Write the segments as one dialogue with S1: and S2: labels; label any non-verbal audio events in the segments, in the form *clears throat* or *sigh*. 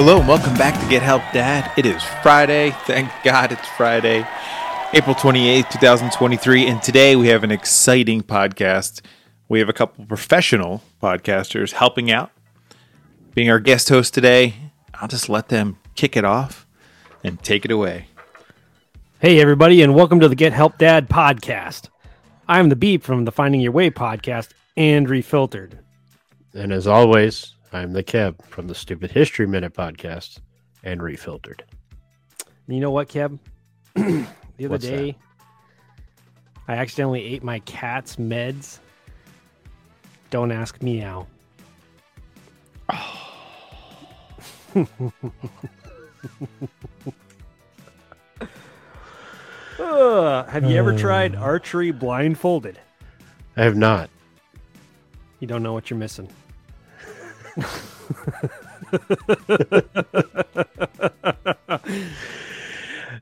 S1: Hello and welcome back to Get Help Dad. It is Friday. Thank God it's Friday, April 28th, 2023. And today we have an exciting podcast. We have a couple professional podcasters helping out, being our guest host today. I'll just let them kick it off and take it away.
S2: Hey, everybody, and welcome to the Get Help Dad podcast. I'm the Beeb from the Finding Your Why podcast and Refiltered.
S3: And as always, I'm the Keb from the Stupid History Minute podcast and Refiltered.
S2: You know what, Keb? *clears throat* the other
S3: What's
S2: day, I accidentally ate my cat's meds. Don't ask me how. *sighs* Ugh, have you ever tried uh. archery blindfolded?
S3: I have not.
S2: You don't know what you're missing. *laughs* *laughs*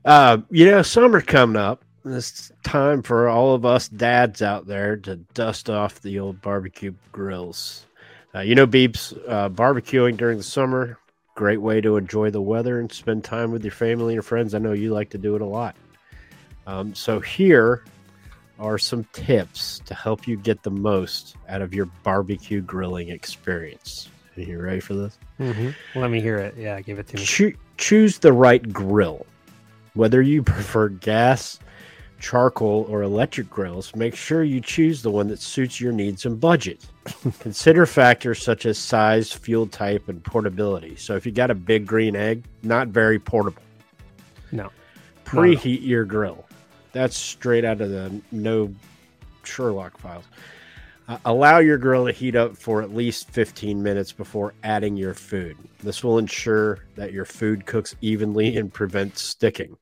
S3: Uh, you know, summer coming up. It's time for all of us dads out there to dust off the old barbecue grills. Uh, you know, Beebs, uh, barbecuing during the summer, great way to enjoy the weather and spend time with your family and your friends. I know you like to do it a lot. Um, so here are some tips to help you get the most out of your barbecue grilling experience. Are you ready for this?
S2: Mm-hmm. Let me hear it. Yeah, give it to me.
S3: Choo- choose the right grill. Whether you *laughs* prefer gas, charcoal, or electric grills, make sure you choose the one that suits your needs and budget. *laughs* Consider factors such as size, fuel type, and portability. So, if you got a big green egg, not very portable.
S2: No.
S3: Preheat your grill. That's straight out of the no Sherlock files. Uh, allow your grill to heat up for at least 15 minutes before adding your food. This will ensure that your food cooks evenly and prevents sticking.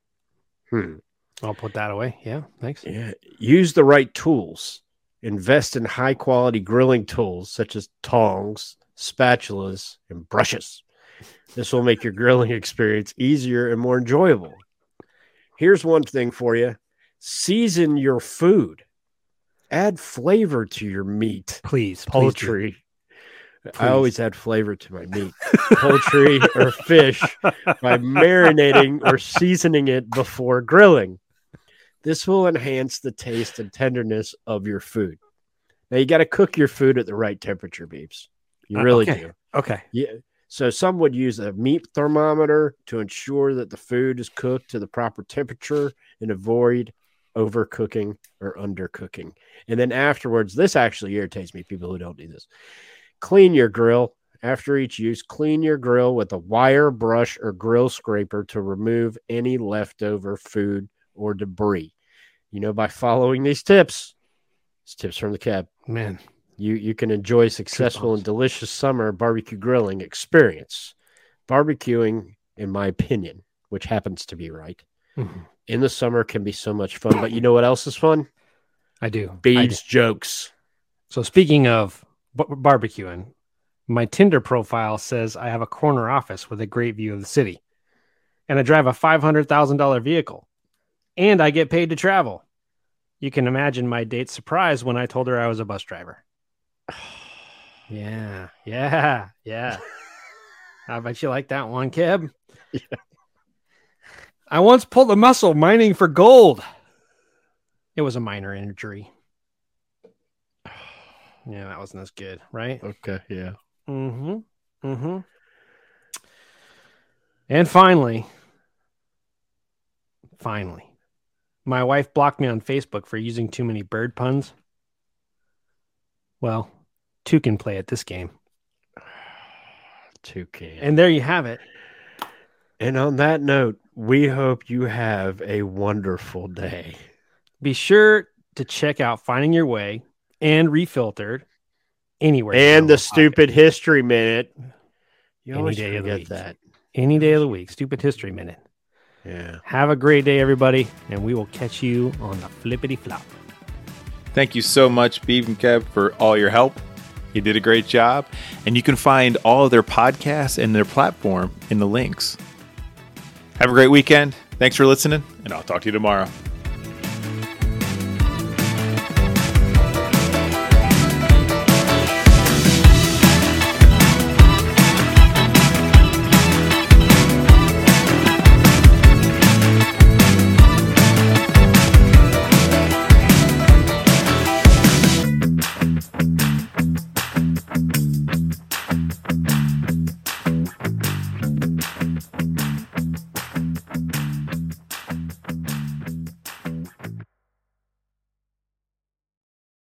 S3: Hmm.
S2: I'll put that away. Yeah, thanks.
S3: Yeah. Use the right tools. Invest in high quality grilling tools such as tongs, spatulas, and brushes. This will make your grilling *laughs* experience easier and more enjoyable. Here's one thing for you season your food, add flavor to your meat,
S2: Please, please
S3: I always add flavor to my meat, poultry or fish by marinating or seasoning it before grilling. This will enhance the taste and tenderness of your food. Now you got to cook your food at the right temperature, Beebs. You
S2: Uh,
S3: really
S2: okay.
S3: do.
S2: Okay.
S3: Yeah. So some would use a meat thermometer to ensure that the food is cooked to the proper temperature and avoid overcooking or undercooking. And then afterwards, this actually irritates me, people who don't do this. Clean your grill. After each use, clean your grill with a wire brush or grill scraper to remove any leftover food or debris. You know, by following these tips, it's tips from the Keb
S2: Man,
S3: you you can enjoy successful and delicious summer barbecue grilling experience. Barbecuing, in my opinion, which happens to be right,
S2: Mhm.
S3: in the summer can be so much fun. But you know what else is fun?
S2: I do. Do.
S3: Jokes.
S2: So speaking of b- barbecuing, my Tinder profile says I have a corner office with a great view of the city, and I drive a five hundred thousand dollar vehicle, and I get paid to travel. You can imagine my date's surprise when I told her I was a bus driver. *sighs* Yeah, yeah, yeah. *laughs* I bet you like that one, Keb. I once pulled a muscle mining for gold. It was a minor injury. Yeah, that wasn't as good, right?
S3: Okay, yeah.
S2: Mm-hmm. Mm-hmm. And finally, finally, my wife blocked me on Facebook for using too many bird puns. Well, two can play at this game. *sighs*
S3: Two And,
S2: And there you have it.
S3: and on that note, we hope you have a wonderful day.
S2: Be sure to check out Finding Your Why and Refiltered anywhere.
S3: And
S2: download
S3: the
S2: podcasts.
S3: stupid history minute. You
S2: Any
S3: always
S2: day of the
S3: forget
S2: week.
S3: that.
S2: any day of the week. Stupid History Minute.
S3: Yeah.
S2: Have a great day, everybody, and we will catch you on the flippity flop.
S1: Thank you so much, Beeb and Keb, for all your help. You did a great job. And you can find all of their podcasts and their platform in the links. Have a great weekend. Thanks for listening, and I'll talk to you tomorrow.